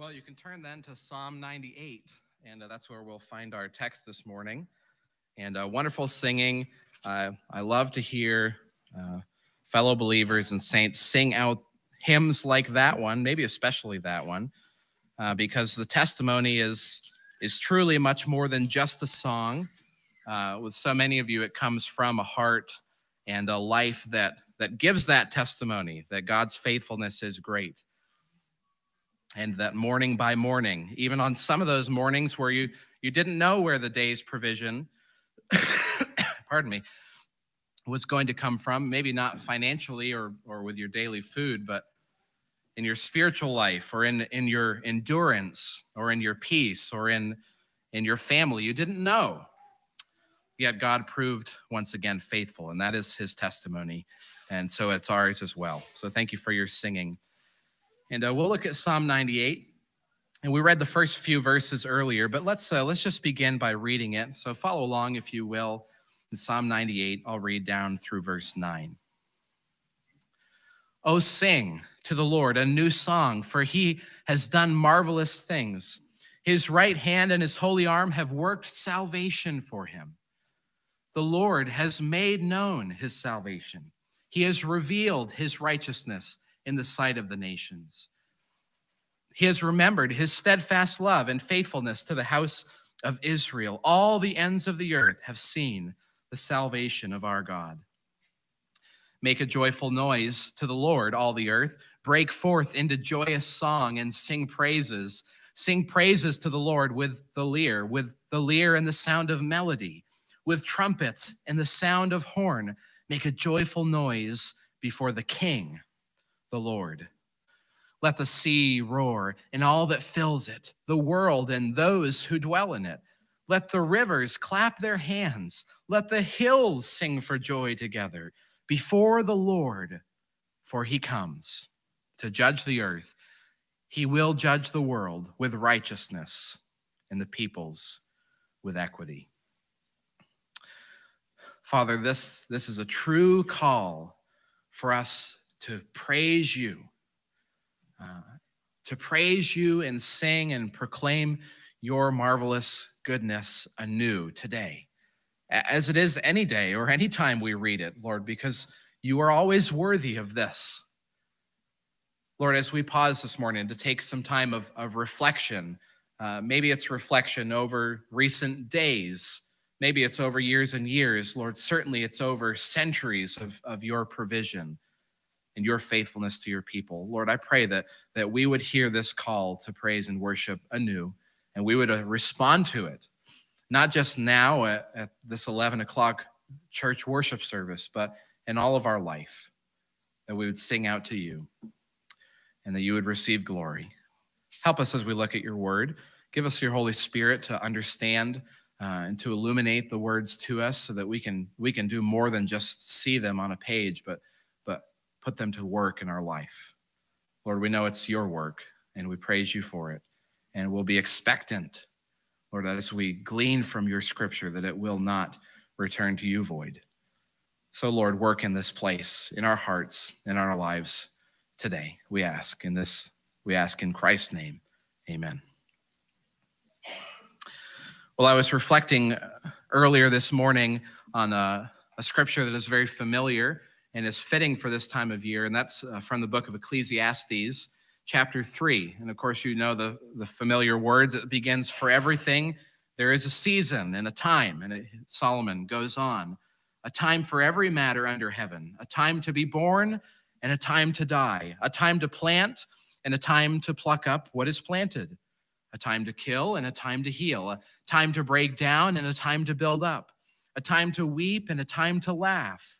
Well, you can turn then to Psalm 98, and uh, that's where we'll find our text this morning. And uh, wonderful singing. Uh, I love to hear uh, fellow believers and saints sing out hymns like that one, maybe especially that one, uh, because the testimony is is truly much more than just a song. Uh, with so many of you, it comes from a heart and a life that that gives that testimony that God's faithfulness is great and that morning by morning, even on some of those mornings where you, you didn't know where the day's provision, pardon me, was going to come from, maybe not financially or, or with your daily food, but in your spiritual life or in, in your endurance or in your peace or in, in your family. You didn't know. Yet God proved once again faithful, and that is his testimony. And so it's ours as well. So thank you for your singing. And uh, we'll look at Psalm 98. And we read the first few verses earlier, but let's uh, let's just begin by reading it. So follow along if you will. In Psalm 98, I'll read down through verse 9. Oh, sing to the Lord a new song, for he has done marvelous things. His right hand and his holy arm have worked salvation for him. The Lord has made known his salvation. He has revealed his righteousness in the sight of the nations. He has remembered his steadfast love and faithfulness to the house of Israel. All the ends of the earth have seen the salvation of our God. Make a joyful noise to the Lord, all the earth. Break forth into joyous song and sing praises. Sing praises to the Lord with the lyre, with the lyre and the sound of melody, with trumpets and the sound of horn. Make a joyful noise before the King the Lord. Let the sea roar and all that fills it, the world and those who dwell in it. Let the rivers clap their hands. Let the hills sing for joy together before the Lord, for he comes to judge the earth. He will judge the world with righteousness and the peoples with equity. Father, this, this is a true call for us to praise you, uh, to praise you and sing and proclaim your marvelous goodness anew today, as it is any day or any time we read it, Lord, because you are always worthy of this. Lord, as we pause this morning to take some time of, of reflection, uh, maybe it's reflection over recent days, maybe it's over years and years, Lord, certainly it's over centuries of, of your provision and your faithfulness to your people. Lord, I pray that, that we would hear this call to praise and worship anew, and we would uh, respond to it, not just now at, at this 11 o'clock church worship service, but in all of our life, that we would sing out to you and that you would receive glory. Help us as we look at your word. Give us your Holy Spirit to understand uh, and to illuminate the words to us so that we can we can do more than just see them on a page, but put them to work in our life. Lord, we know it's your work, and we praise you for it. And we'll be expectant, Lord, as we glean from your scripture, that it will not return to you void. So, Lord, work in this place, in our hearts, in our lives today. We ask in this, we ask in Christ's name. Amen. Well, I was reflecting earlier this morning on a, a scripture that is very familiar and is fitting for this time of year, and that's uh, from the book of Ecclesiastes, chapter 3. And of course, you know the, the familiar words. It begins, For everything there is a season and a time. And it, Solomon goes on, a time for every matter under heaven, a time to be born and a time to die, a time to plant and a time to pluck up what is planted, a time to kill and a time to heal, a time to break down and a time to build up, a time to weep and a time to laugh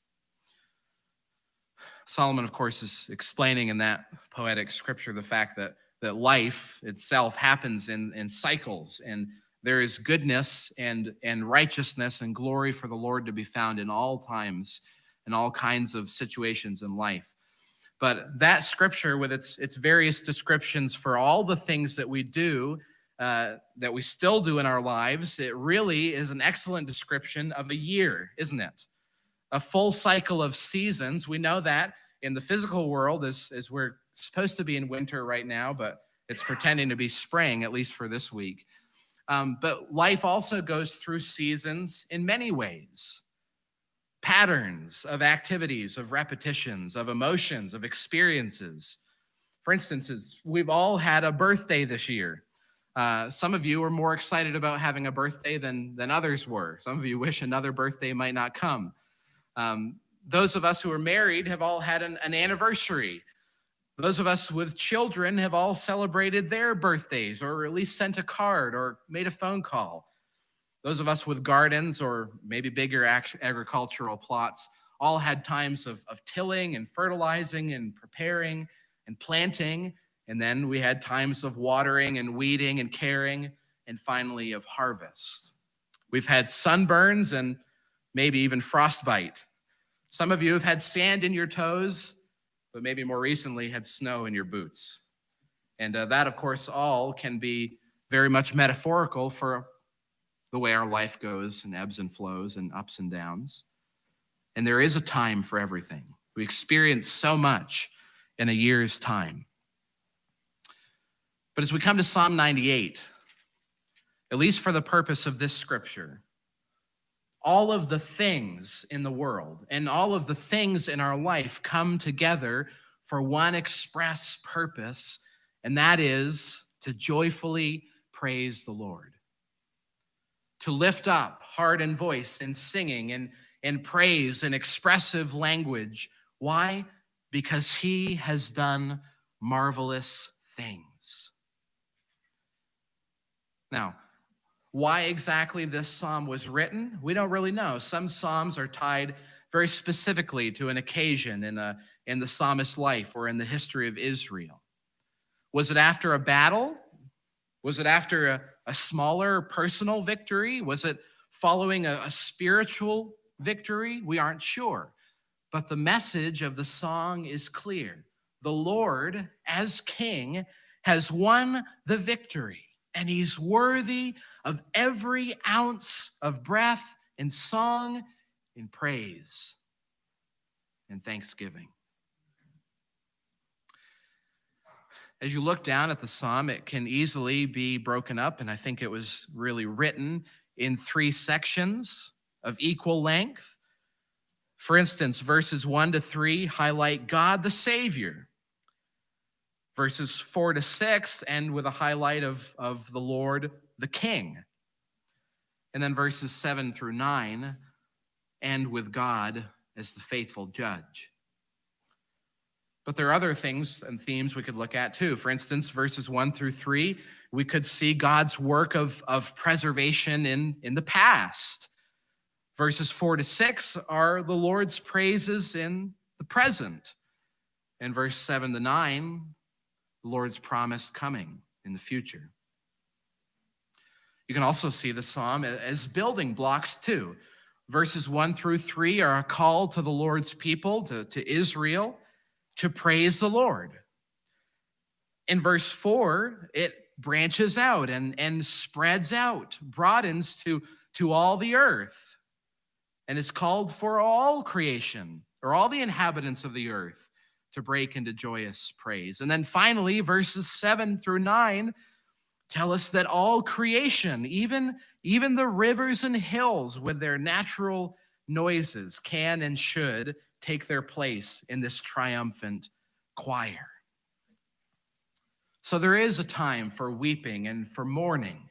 Solomon, of course, is explaining in that poetic scripture the fact that that life itself happens in, in cycles, and there is goodness and, and righteousness and glory for the Lord to be found in all times and all kinds of situations in life. But that scripture, with its, its various descriptions for all the things that we do, uh, that we still do in our lives, it really is an excellent description of a year, isn't it? A full cycle of seasons. We know that in the physical world, as, as we're supposed to be in winter right now, but it's pretending to be spring, at least for this week. Um, but life also goes through seasons in many ways patterns of activities, of repetitions, of emotions, of experiences. For instance, we've all had a birthday this year. Uh, some of you are more excited about having a birthday than, than others were. Some of you wish another birthday might not come. Um, those of us who are married have all had an, an anniversary. Those of us with children have all celebrated their birthdays or at least sent a card or made a phone call. Those of us with gardens or maybe bigger agricultural plots all had times of, of tilling and fertilizing and preparing and planting. And then we had times of watering and weeding and caring, and finally of harvest. We've had sunburns and maybe even frostbite. Some of you have had sand in your toes, but maybe more recently had snow in your boots. And uh, that, of course, all can be very much metaphorical for the way our life goes and ebbs and flows and ups and downs. And there is a time for everything. We experience so much in a year's time. But as we come to Psalm 98, at least for the purpose of this scripture, all of the things in the world and all of the things in our life come together for one express purpose, and that is to joyfully praise the Lord to lift up heart and voice in singing and, and praise and expressive language. Why? Because he has done marvelous things. Now, why exactly this psalm was written, we don't really know. Some psalms are tied very specifically to an occasion in, a, in the psalmist's life or in the history of Israel. Was it after a battle? Was it after a, a smaller personal victory? Was it following a, a spiritual victory? We aren't sure. But the message of the song is clear. The Lord, as King, has won the victory, and he's worthy of every ounce of breath and song and praise and thanksgiving. as you look down at the psalm, it can easily be broken up, and I think it was really written in three sections of equal length. For instance, verses 1 to 3 highlight God the Savior. Verses 4 to 6 end with a highlight of, of the Lord the King. And then verses 7 through 9 end with God as the faithful judge. But there are other things and themes we could look at too. For instance, verses 1 through 3, we could see God's work of, of preservation in, in the past. Verses 4 to 6 are the Lord's praises in the present. And verse 7 to 9, the Lord's promised coming in the future. You can also see the psalm as building blocks too. Verses 1 through 3 are a call to the Lord's people, to, to Israel to praise the Lord. In verse 4, it branches out and, and spreads out, broadens to, to all the earth, and is called for all creation or all the inhabitants of the earth to break into joyous praise. And then finally, verses 7 through 9 tell us that all creation, even, even the rivers and hills with their natural noises, can and should take their place in this triumphant choir. So there is a time for weeping and for mourning.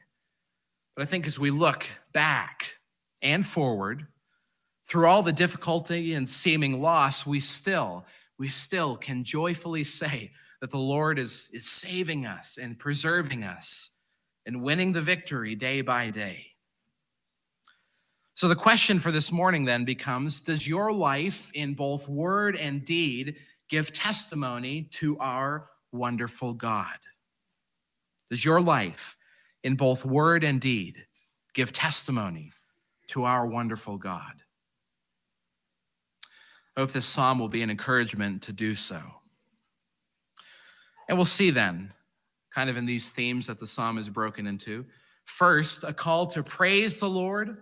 But I think as we look back and forward through all the difficulty and seeming loss, we still, we still can joyfully say that the Lord is, is saving us and preserving us and winning the victory day by day. So the question for this morning then becomes Does your life in both word and deed give testimony to our wonderful God? Does your life, in both word and deed, give testimony to our wonderful God? I hope this psalm will be an encouragement to do so. And we'll see then, kind of in these themes that the psalm is broken into. First, a call to praise the Lord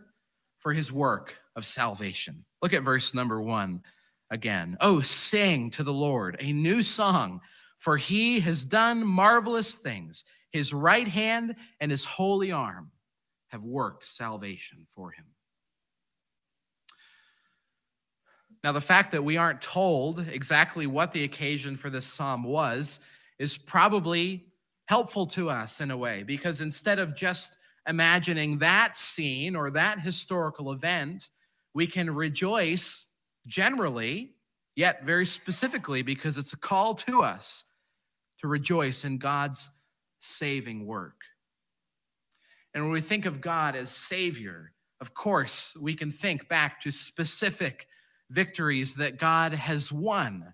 for his work of salvation. Look at verse number one again. Oh, sing to the Lord a new song, for he has done marvelous things. His right hand and his holy arm have worked salvation for him. Now, the fact that we aren't told exactly what the occasion for this psalm was is probably helpful to us in a way, because instead of just imagining that scene or that historical event, we can rejoice generally, yet very specifically, because it's a call to us to rejoice in God's saving work. And when we think of God as Savior, of course, we can think back to specific victories that God has won.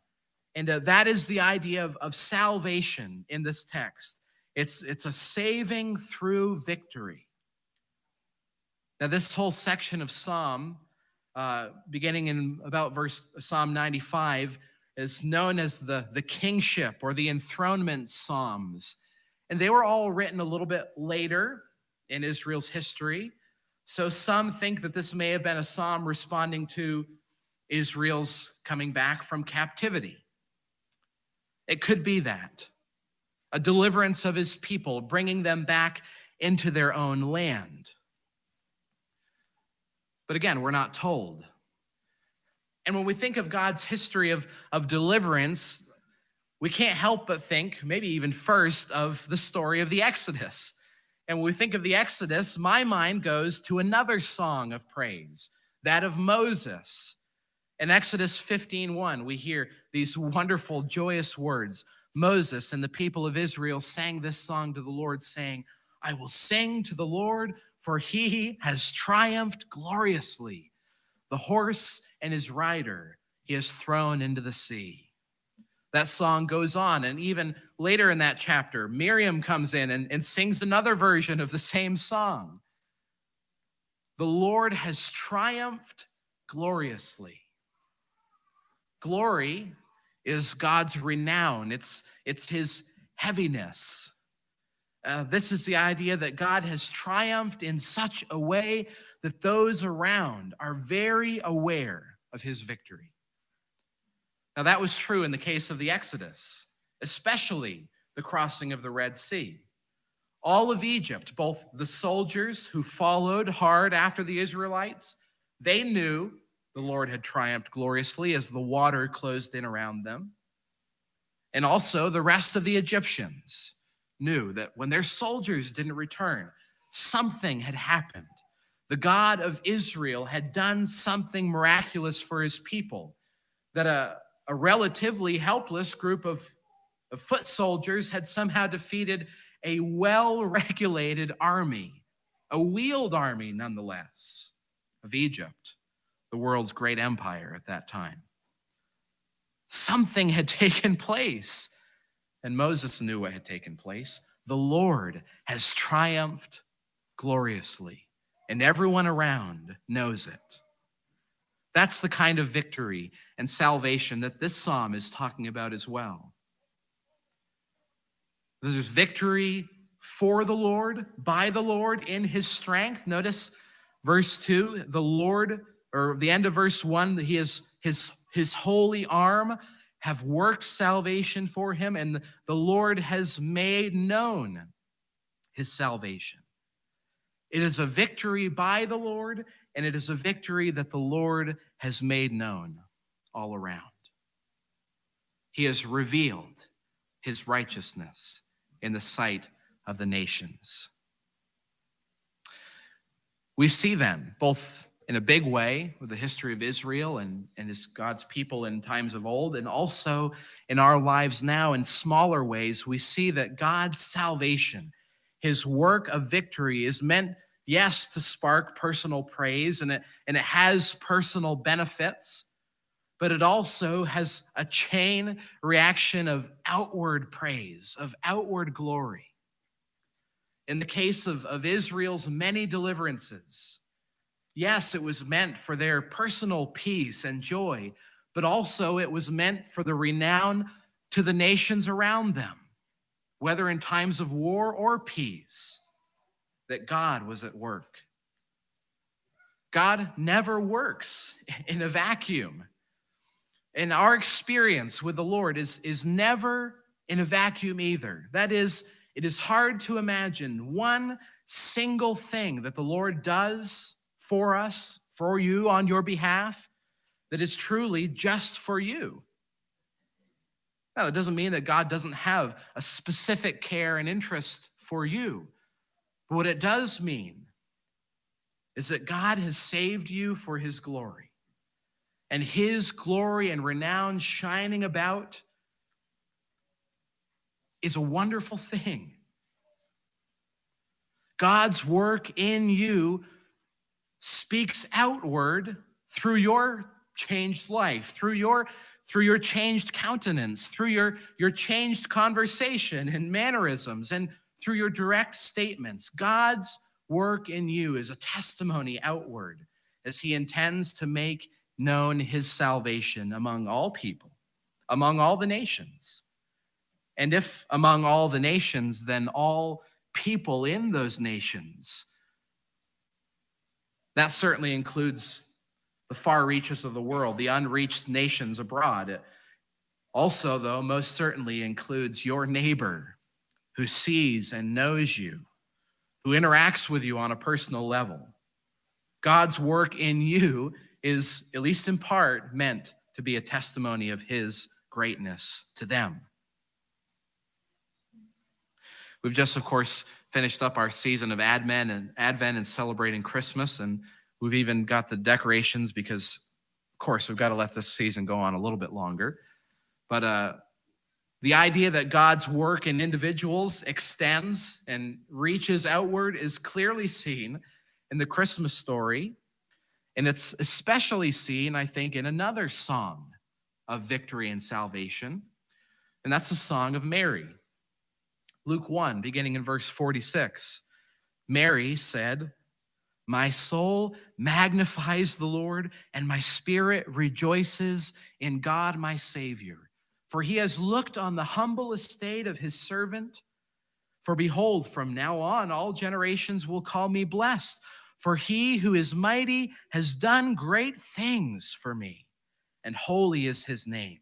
And uh, that is the idea of, of salvation in this text. It's, it's a saving through victory. Now, this whole section of Psalm, uh, beginning in about verse Psalm 95, is known as the, the kingship or the enthronement Psalms. And they were all written a little bit later in Israel's history. So some think that this may have been a psalm responding to Israel's coming back from captivity. It could be that a deliverance of his people, bringing them back into their own land. But again, we're not told. And when we think of God's history of, of deliverance, we can't help but think, maybe even first, of the story of the Exodus. And when we think of the Exodus, my mind goes to another song of praise, that of Moses. In Exodus 15:1, we hear these wonderful, joyous words. Moses and the people of Israel sang this song to the Lord, saying, I will sing to the Lord, for he has triumphed gloriously. The horse and his rider he has thrown into the sea. That song goes on, and even later in that chapter, Miriam comes in and, and sings another version of the same song. The Lord has triumphed gloriously. Glory is God's renown, it's, it's his heaviness. Uh, this is the idea that God has triumphed in such a way that those around are very aware of his victory. Now, that was true in the case of the Exodus, especially the crossing of the Red Sea. All of Egypt, both the soldiers who followed hard after the Israelites, they knew the Lord had triumphed gloriously as the water closed in around them. And also, the rest of the Egyptians knew that when their soldiers didn't return, something had happened. The God of Israel had done something miraculous for his people, that a, a relatively helpless group of, of foot soldiers had somehow defeated a well regulated army, a wheeled army nonetheless, of Egypt the world's great empire at that time. Something had taken place, and Moses knew what had taken place. The Lord has triumphed gloriously, and everyone around knows it. That's the kind of victory and salvation that this psalm is talking about as well. There's victory for the Lord, by the Lord, in his strength. Notice verse 2 the Lord or the end of verse 1, he is his his holy arm have worked salvation for him, and the Lord has made known his salvation. It is a victory by the Lord, and it is a victory that the Lord has made known all around. He has revealed his righteousness in the sight of the nations. We see then both in a big way with the history of Israel and, and his God's people in times of old, and also in our lives now in smaller ways, we see that God's salvation, his work of victory, is meant, yes, to spark personal praise, and it, and it has personal benefits, but it also has a chain reaction of outward praise, of outward glory. In the case of, of Israel's many deliverances, yes, it was meant for their personal peace and joy, but also it was meant for the renown to the nations around them, whether in times of war or peace, that God was at work. God never works in a vacuum. And our experience with the Lord is, is never in a vacuum either. That is, it is hard to imagine one single thing that the Lord does for us, for you, on your behalf, that is truly just for you. Now, it doesn't mean that God doesn't have a specific care and interest for you. But what it does mean is that God has saved you for his glory. And his glory and renown shining about is a wonderful thing. God's work in you speaks outward through your changed life, through your through your changed countenance, through your, your changed conversation and mannerisms, and through your direct statements. God's work in you is a testimony outward as he intends to make known his salvation among all people, among all the nations. And if among all the nations, then all people in those nations. That certainly includes the far reaches of the world, the unreached nations abroad. It Also, though, most certainly includes your neighbor who sees and knows you, who interacts with you on a personal level. God's work in you is, at least in part, meant to be a testimony of his greatness to them. We've just, of course, finished up our season of Advent and Advent and celebrating Christmas, and we've even got the decorations because, of course, we've got to let this season go on a little bit longer. But uh, the idea that God's work in individuals extends and reaches outward is clearly seen in the Christmas story. And it's especially seen, I think, in another song of victory and salvation. And that's the song of Mary. Luke 1, beginning in verse 46. Mary said, My soul magnifies the Lord, and my spirit rejoices in God my Savior for he has looked on the humble estate of his servant. For behold, from now on all generations will call me blessed. For he who is mighty has done great things for me, and holy is his name.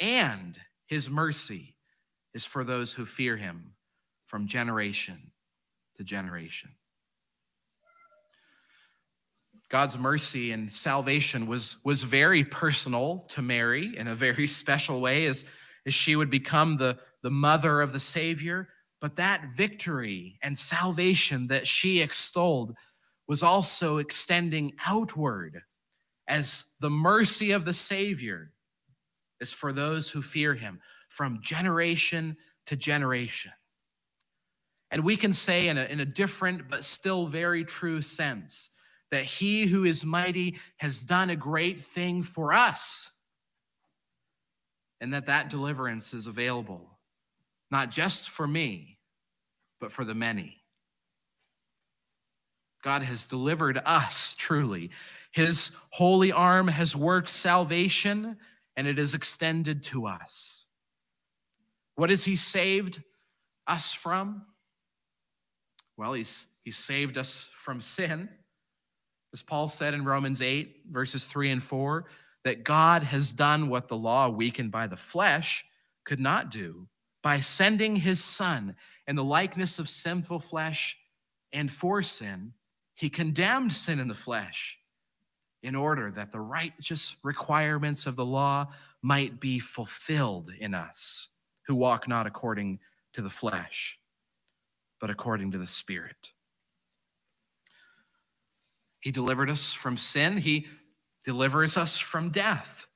And his mercy is for those who fear him from generation to generation. God's mercy and salvation was, was very personal to Mary in a very special way as, as she would become the, the mother of the Savior. But that victory and salvation that she extolled was also extending outward as the mercy of the Savior is for those who fear him from generation to generation. And we can say in a, in a different but still very true sense that he who is mighty has done a great thing for us and that that deliverance is available not just for me but for the many. God has delivered us truly. His holy arm has worked salvation and it is extended to us what has he saved us from? Well he's he saved us from sin. As Paul said in Romans 8, verses 3 and 4, that God has done what the law, weakened by the flesh, could not do by sending his Son in the likeness of sinful flesh and for sin. He condemned sin in the flesh in order that the righteous requirements of the law might be fulfilled in us who walk not according to the flesh, but according to the Spirit. He delivered us from sin. He delivers us from death.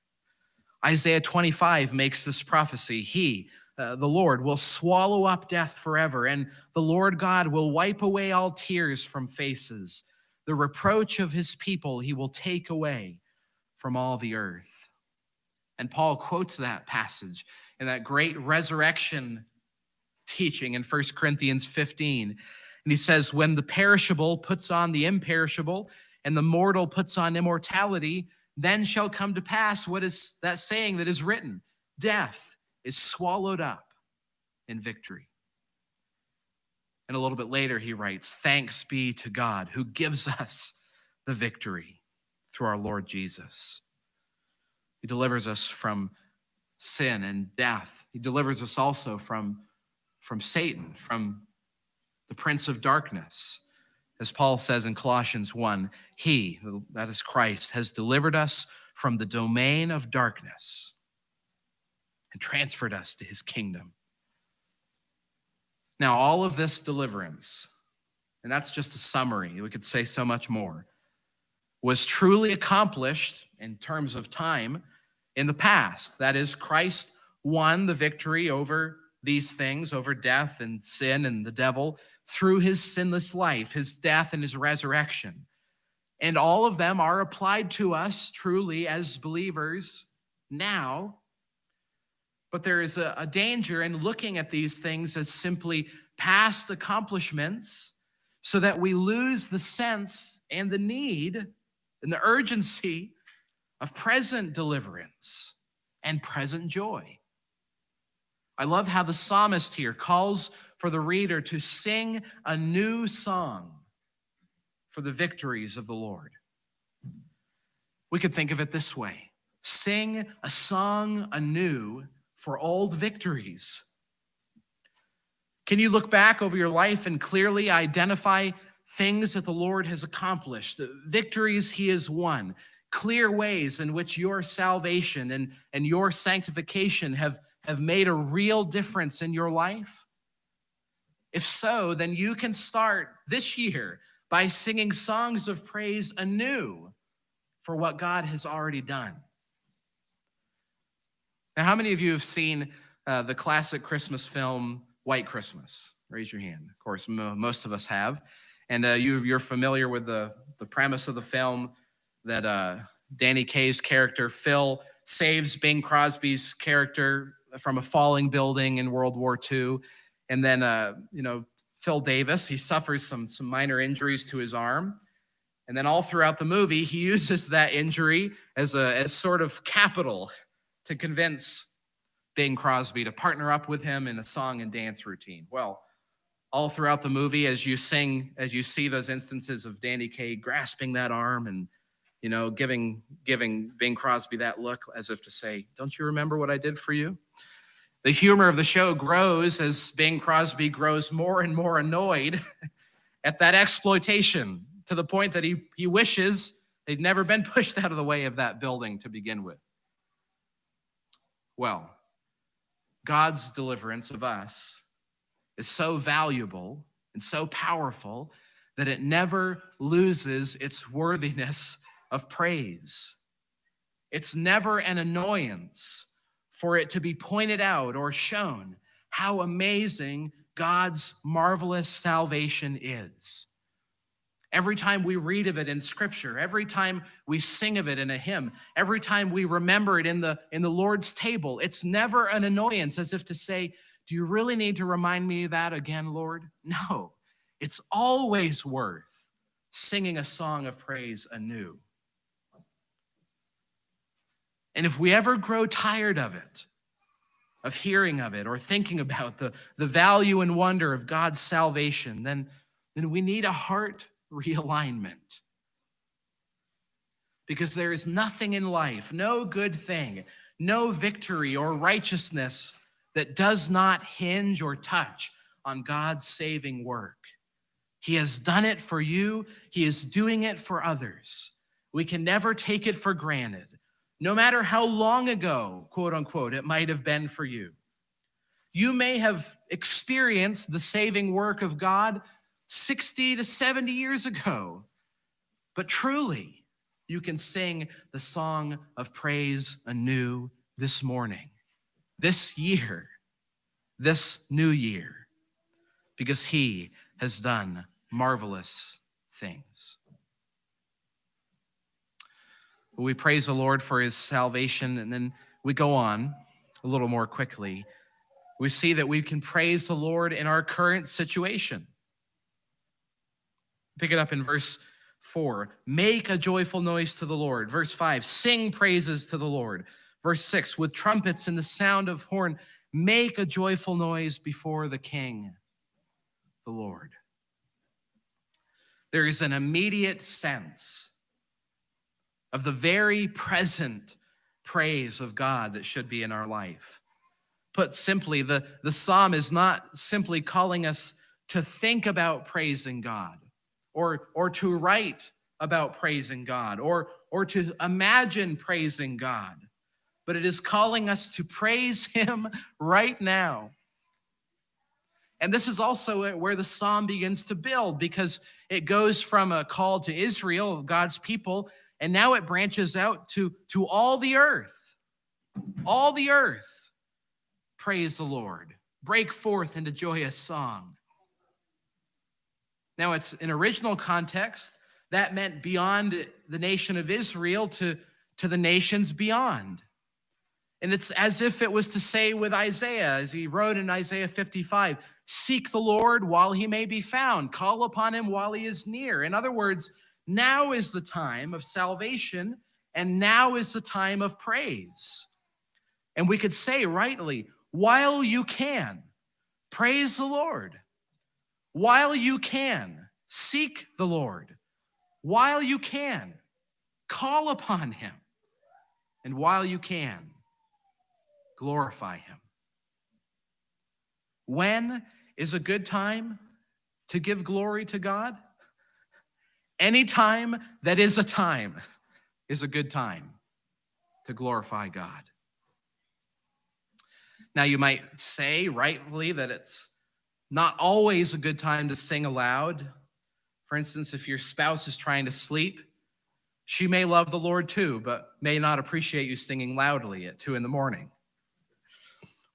Isaiah 25 makes this prophecy. He, uh, the Lord, will swallow up death forever, and the Lord God will wipe away all tears from faces. The reproach of his people he will take away from all the earth. And Paul quotes that passage in that great resurrection teaching in 1 Corinthians 15. And he says, When the perishable puts on the imperishable, and the mortal puts on immortality, then shall come to pass what is that saying that is written Death is swallowed up in victory. And a little bit later, he writes, Thanks be to God who gives us the victory through our Lord Jesus. He delivers us from sin and death. He delivers us also from, from Satan, from the prince of darkness. As Paul says in Colossians 1, he, that is Christ, has delivered us from the domain of darkness and transferred us to his kingdom. Now, all of this deliverance, and that's just a summary, we could say so much more, was truly accomplished in terms of time in the past. That is, Christ won the victory over these things, over death and sin and the devil, through his sinless life, his death, and his resurrection. And all of them are applied to us truly as believers now. But there is a, a, danger in looking at these things as simply past accomplishments so that we lose the sense and the need and the urgency of present deliverance and present joy. I love how the psalmist here calls for the reader to sing a new song for the victories of the Lord. We could think of it this way sing a song anew for old victories. Can you look back over your life and clearly identify things that the Lord has accomplished, the victories he has won, clear ways in which your salvation and, and your sanctification have have made a real difference in your life? If so, then you can start this year by singing songs of praise anew for what God has already done. Now, how many of you have seen uh, the classic Christmas film White Christmas? Raise your hand. Of course, most of us have. And uh, you, are familiar with the, the premise of the film that uh, Danny Kaye's character, Phil, saves Bing Crosby's character from a falling building in World War II. And then, uh, you know, Phil Davis, he suffers some, some minor injuries to his arm. And then all throughout the movie, he uses that injury as a as sort of capital to convince Bing Crosby to partner up with him in a song and dance routine. Well, all throughout the movie, as you sing, as you see those instances of Danny Kaye grasping that arm and you know, giving giving Bing Crosby that look as if to say, "Don't you remember what I did for you?" The humor of the show grows as Bing Crosby grows more and more annoyed at that exploitation to the point that he he wishes they'd never been pushed out of the way of that building to begin with. Well, God's deliverance of us is so valuable and so powerful that it never loses its worthiness of praise. It's never an annoyance for it to be pointed out or shown how amazing God's marvelous salvation is. Every time we read of it in scripture, every time we sing of it in a hymn, every time we remember it in the in the Lord's table, it's never an annoyance as if to say, "Do you really need to remind me of that again, Lord?" No. It's always worth singing a song of praise anew. And if we ever grow tired of it, of hearing of it or thinking about the, the value and wonder of God's salvation, then, then we need a heart realignment. Because there is nothing in life, no good thing, no victory or righteousness that does not hinge or touch on God's saving work. He has done it for you, He is doing it for others. We can never take it for granted no matter how long ago, quote unquote, it might have been for you. You may have experienced the saving work of God 60 to 70 years ago, but truly, you can sing the song of praise anew this morning, this year, this new year, because He has done marvelous things. We praise the Lord for his salvation, and then we go on a little more quickly. We see that we can praise the Lord in our current situation. Pick it up in verse 4. Make a joyful noise to the Lord. Verse 5. Sing praises to the Lord. Verse 6. With trumpets and the sound of horn, make a joyful noise before the King, the Lord. There is an immediate sense of the very present praise of God that should be in our life. Put simply, the, the psalm is not simply calling us to think about praising God or, or to write about praising God or, or to imagine praising God, but it is calling us to praise Him right now. And this is also where the psalm begins to build because it goes from a call to Israel, God's people, and now it branches out to, to all the earth. All the earth. Praise the Lord. Break forth into joyous song. Now, it's an original context, that meant beyond the nation of Israel to, to the nations beyond. And it's as if it was to say with Isaiah, as he wrote in Isaiah 55 Seek the Lord while he may be found, call upon him while he is near. In other words, now is the time of salvation, and now is the time of praise. And we could say rightly, while you can, praise the Lord. While you can, seek the Lord. While you can, call upon him. And while you can, glorify him. When is a good time to give glory to God? Any time that is a time is a good time to glorify God. Now, you might say rightly that it's not always a good time to sing aloud. For instance, if your spouse is trying to sleep, she may love the Lord too, but may not appreciate you singing loudly at two in the morning.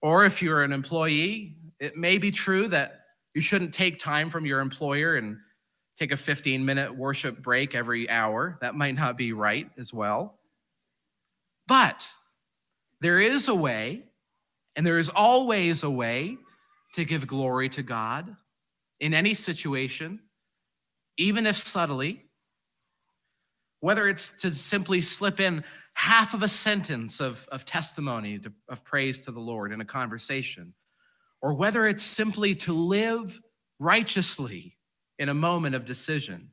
Or if you're an employee, it may be true that you shouldn't take time from your employer and take a 15 minute worship break every hour. That might not be right as well. But there is a way, and there is always a way to give glory to God in any situation, even if subtly. Whether it's to simply slip in half of a sentence of, of testimony, to, of praise to the Lord in a conversation, or whether it's simply to live righteously in a moment of decision,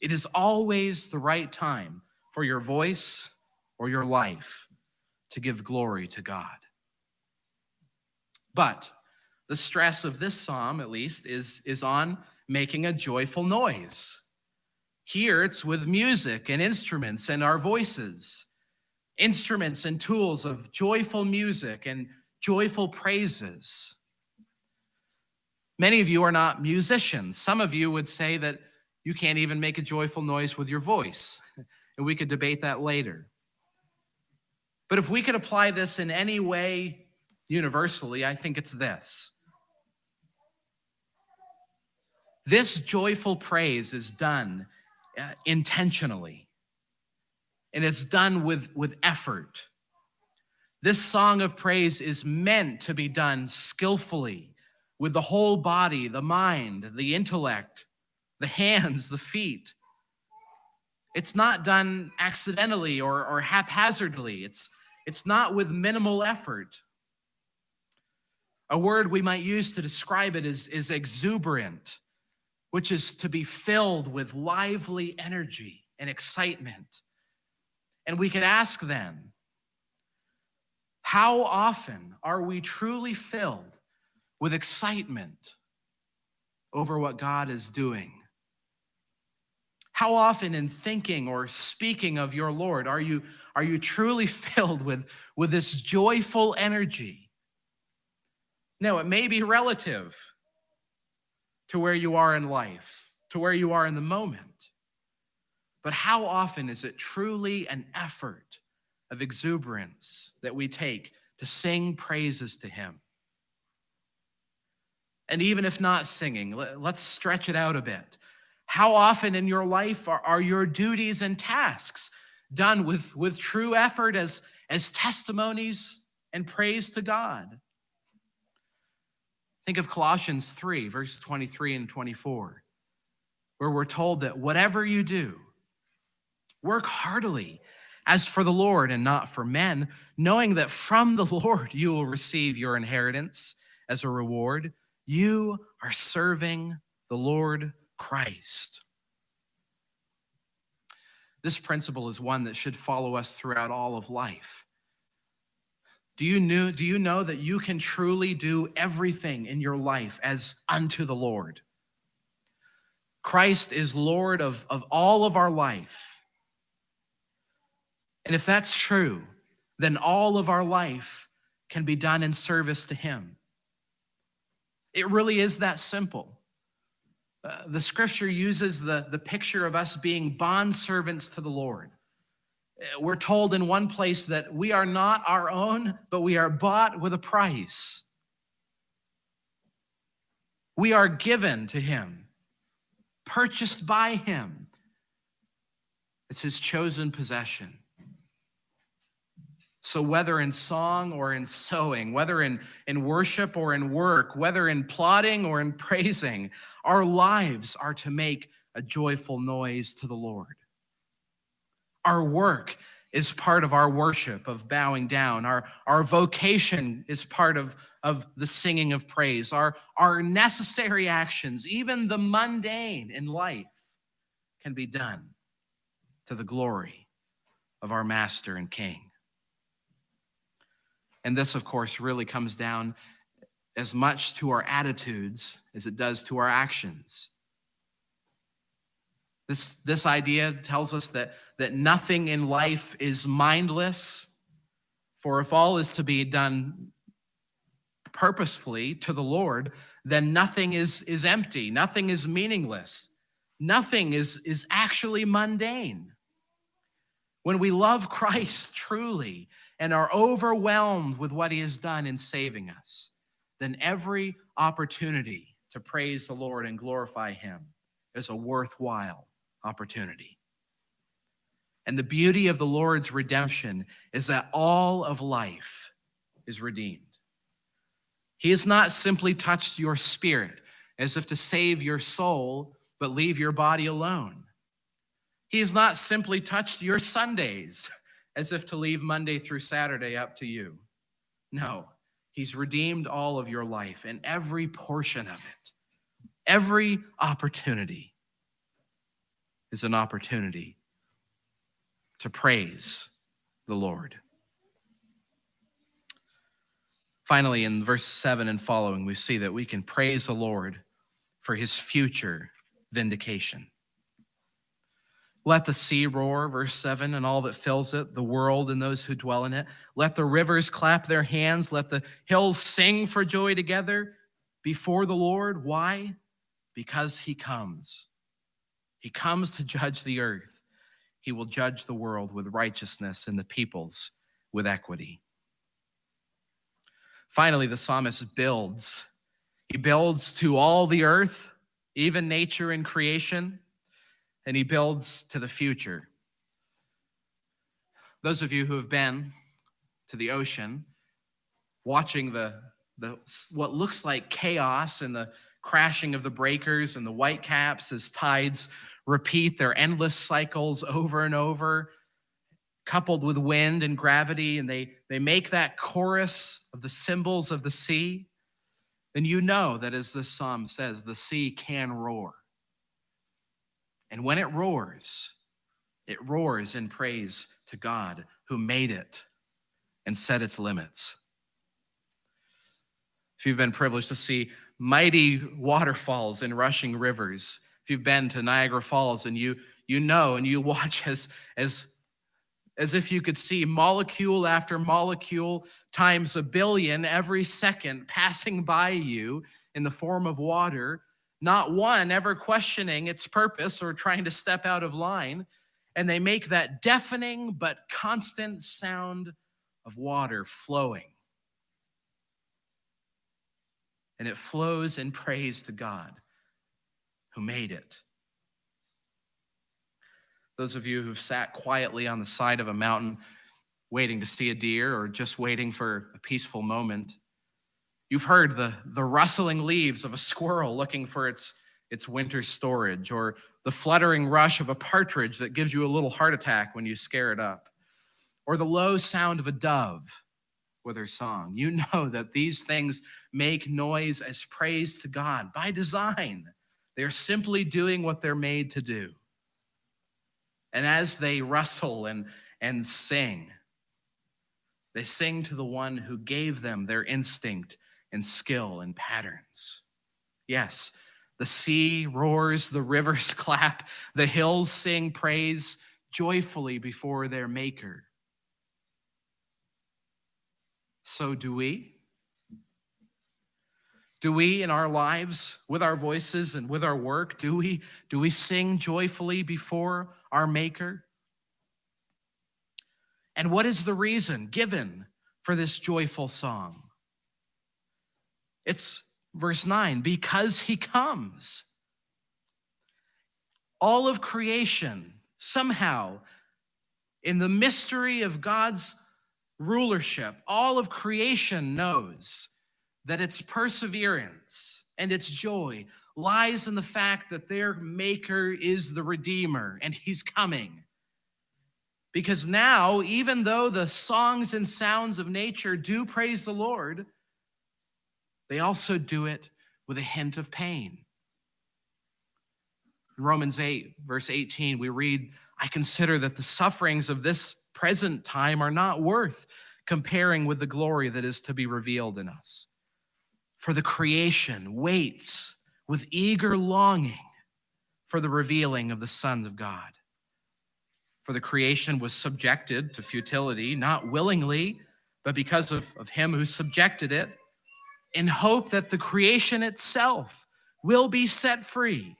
it is always the right time for your voice or your life to give glory to God. But the stress of this psalm, at least, is, is on making a joyful noise. Here it's with music and instruments and our voices, instruments and tools of joyful music and joyful praises. Many of you are not musicians. Some of you would say that you can't even make a joyful noise with your voice, and we could debate that later. But if we could apply this in any way universally, I think it's this This joyful praise is done uh, intentionally, and it's done with, with effort. This song of praise is meant to be done skillfully with the whole body, the mind, the intellect, the hands, the feet. It's not done accidentally or, or haphazardly. It's, it's not with minimal effort. A word we might use to describe it is, is exuberant which is to be filled with lively energy and excitement. And we could ask then, how often are we truly filled with excitement over what God is doing? How often in thinking or speaking of your Lord are you, are you truly filled with, with this joyful energy? No, it may be relative to where you are in life, to where you are in the moment. But how often is it truly an effort of exuberance that we take to sing praises to Him? And even if not singing, let's stretch it out a bit. How often in your life are, are your duties and tasks done with, with true effort as, as testimonies and praise to God? Think of Colossians 3, verses 23 and 24, where we're told that whatever you do, work heartily as for the Lord and not for men, knowing that from the Lord you will receive your inheritance as a reward. You are serving the Lord Christ. This principle is one that should follow us throughout all of life. Do you, know, do you know that you can truly do everything in your life as unto the Lord? Christ is Lord of, of all of our life. And if that's true, then all of our life can be done in service to Him. It really is that simple. Uh, the scripture uses the, the picture of us being bond servants to the Lord. Uh, we're told in one place that we are not our own, but we are bought with a price. We are given to Him, purchased by Him. It's His chosen possession. So, whether in song or in sowing, whether in, in worship or in work, whether in plotting or in praising, our lives are to make a joyful noise to the Lord. Our work is part of our worship of bowing down. Our, our vocation is part of, of the singing of praise. Our, our necessary actions, even the mundane in life, can be done to the glory of our Master and King. And this, of course, really comes down as much to our attitudes as it does to our actions. This, this idea tells us that, that nothing in life is mindless, for if all is to be done purposefully to the Lord, then nothing is, is empty, nothing is meaningless, nothing is, is actually mundane. When we love Christ truly and are overwhelmed with what he has done in saving us, then every opportunity to praise the Lord and glorify him is a worthwhile opportunity. And the beauty of the Lord's redemption is that all of life is redeemed. He has not simply touched your spirit as if to save your soul, but leave your body alone. He has not simply touched your Sundays as if to leave Monday through Saturday up to you. No, He's redeemed all of your life and every portion of it. Every opportunity is an opportunity to praise the Lord. Finally, in verse 7 and following, we see that we can praise the Lord for his future vindication. Let the sea roar, verse 7, and all that fills it, the world and those who dwell in it. Let the rivers clap their hands. Let the hills sing for joy together before the Lord. Why? Because he comes. He comes to judge the earth. He will judge the world with righteousness and the peoples with equity. Finally, the psalmist builds. He builds to all the earth, even nature and creation and he builds to the future. Those of you who have been to the ocean, watching the, the what looks like chaos and the crashing of the breakers and the whitecaps as tides repeat their endless cycles over and over, coupled with wind and gravity, and they, they make that chorus of the cymbals of the sea, then you know that as this psalm says, the sea can roar. And when it roars, it roars in praise to God who made it and set its limits. If you've been privileged to see mighty waterfalls and rushing rivers, if you've been to Niagara Falls and you you know and you watch as as as if you could see molecule after molecule times a billion every second passing by you in the form of water, not one ever questioning its purpose or trying to step out of line. And they make that deafening but constant sound of water flowing. And it flows in praise to God who made it. Those of you who've sat quietly on the side of a mountain waiting to see a deer or just waiting for a peaceful moment, You've heard the, the rustling leaves of a squirrel looking for its, its winter storage, or the fluttering rush of a partridge that gives you a little heart attack when you scare it up, or the low sound of a dove with her song. You know that these things make noise as praise to God by design. They're simply doing what they're made to do. And as they rustle and, and sing, they sing to the one who gave them their instinct and skill and patterns. Yes, the sea roars, the rivers clap, the hills sing praise joyfully before their Maker. So do we. Do we in our lives, with our voices and with our work, do we, do we sing joyfully before our Maker? And what is the reason given for this joyful song? It's verse 9 because he comes. All of creation, somehow, in the mystery of God's rulership, all of creation knows that its perseverance and its joy lies in the fact that their Maker is the Redeemer and He's coming. Because now, even though the songs and sounds of nature do praise the Lord, they also do it with a hint of pain. In Romans 8, verse 18, we read, I consider that the sufferings of this present time are not worth comparing with the glory that is to be revealed in us. For the creation waits with eager longing for the revealing of the sons of God. For the creation was subjected to futility, not willingly, but because of, of him who subjected it, in hope that the creation itself will be set free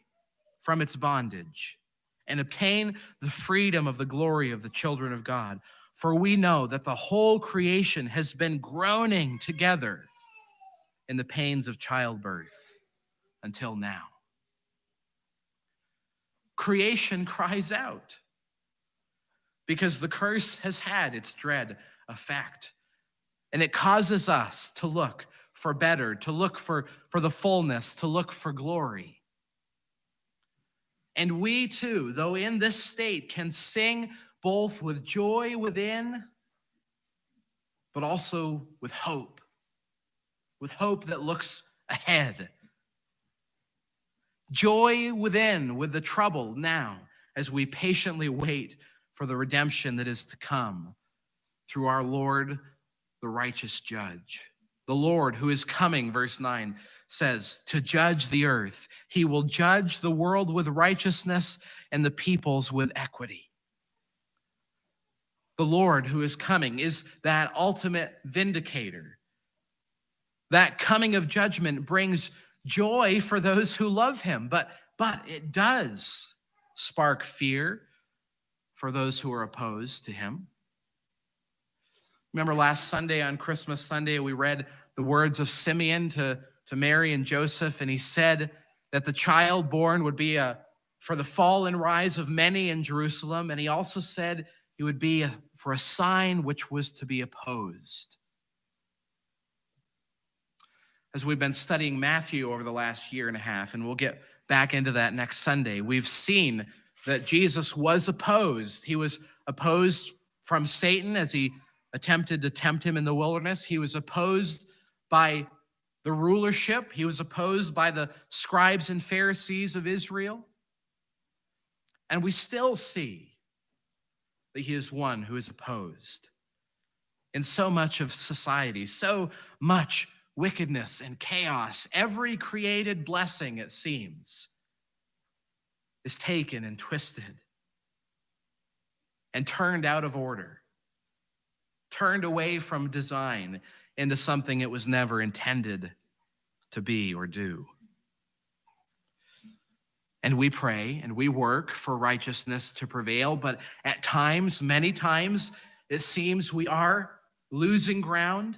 from its bondage and obtain the freedom of the glory of the children of God. For we know that the whole creation has been groaning together in the pains of childbirth until now. Creation cries out because the curse has had its dread effect. And it causes us to look for better, to look for, for the fullness, to look for glory. And we too, though in this state, can sing both with joy within, but also with hope, with hope that looks ahead. Joy within with the trouble now as we patiently wait for the redemption that is to come through our Lord, the righteous judge. The Lord who is coming, verse 9 says, to judge the earth. He will judge the world with righteousness and the peoples with equity. The Lord who is coming is that ultimate vindicator. That coming of judgment brings joy for those who love him, but, but it does spark fear for those who are opposed to him. Remember last Sunday on Christmas Sunday, we read the words of Simeon to, to Mary and Joseph, and he said that the child born would be a, for the fall and rise of many in Jerusalem, and he also said he would be a, for a sign which was to be opposed. As we've been studying Matthew over the last year and a half, and we'll get back into that next Sunday, we've seen that Jesus was opposed. He was opposed from Satan as he attempted to tempt him in the wilderness. He was opposed by the rulership, he was opposed by the scribes and Pharisees of Israel. And we still see that he is one who is opposed in so much of society, so much wickedness and chaos. Every created blessing, it seems, is taken and twisted and turned out of order, turned away from design into something it was never intended to be or do. And we pray and we work for righteousness to prevail, but at times, many times, it seems we are losing ground.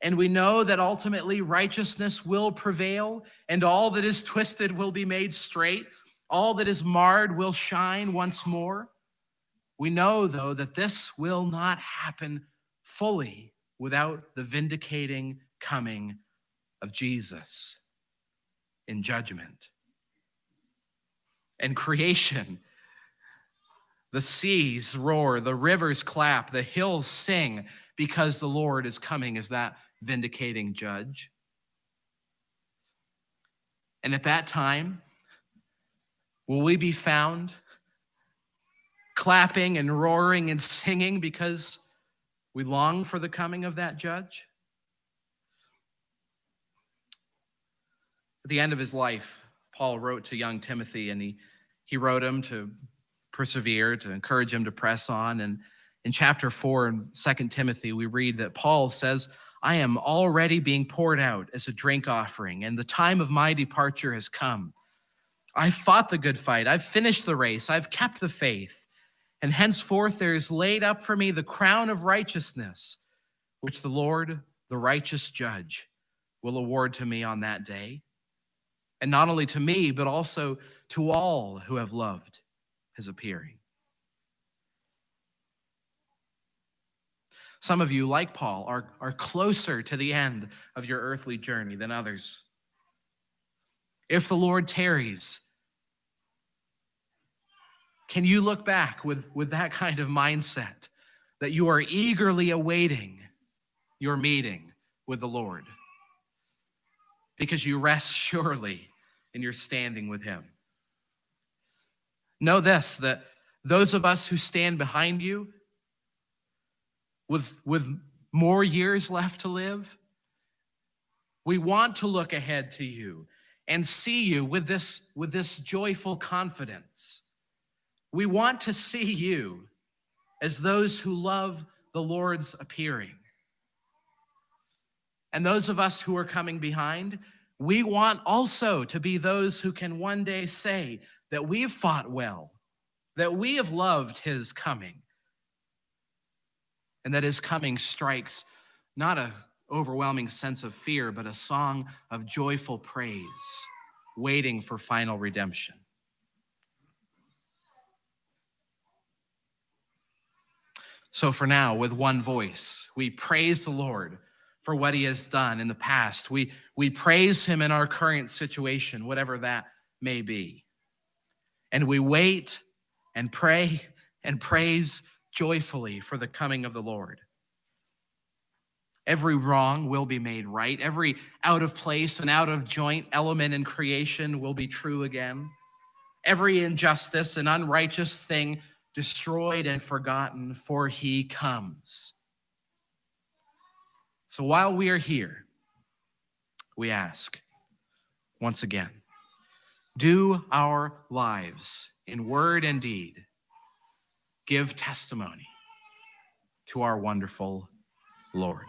And we know that ultimately righteousness will prevail, and all that is twisted will be made straight. All that is marred will shine once more. We know, though, that this will not happen fully without the vindicating coming of Jesus in judgment. And creation, the seas roar, the rivers clap, the hills sing because the Lord is coming as that vindicating judge. And at that time, will we be found clapping and roaring and singing because we long for the coming of that judge? At the end of his life, Paul wrote to young Timothy, and he, he wrote him to persevere, to encourage him to press on. And in chapter 4 in 2 Timothy, we read that Paul says, I am already being poured out as a drink offering, and the time of my departure has come. I've fought the good fight, I've finished the race, I've kept the faith, and henceforth there is laid up for me the crown of righteousness, which the Lord, the righteous judge, will award to me on that day and not only to me, but also to all who have loved his appearing. Some of you, like Paul, are, are closer to the end of your earthly journey than others. If the Lord tarries, can you look back with, with that kind of mindset that you are eagerly awaiting your meeting with the Lord? because you rest surely in your standing with Him. Know this that those of us who stand behind you with, with more years left to live, we want to look ahead to you and see you with this, with this joyful confidence. We want to see you as those who love the Lord's appearing. And those of us who are coming behind, we want also to be those who can one day say that we've fought well, that we have loved his coming, and that his coming strikes not an overwhelming sense of fear, but a song of joyful praise, waiting for final redemption. So, for now, with one voice, we praise the Lord for what he has done in the past. We, we praise him in our current situation, whatever that may be. And we wait and pray and praise joyfully for the coming of the Lord. Every wrong will be made right. Every out of place and out of joint element in creation will be true again. Every injustice and unrighteous thing destroyed and forgotten, for he comes. So while we are here, we ask once again do our lives in word and deed give testimony to our wonderful Lord?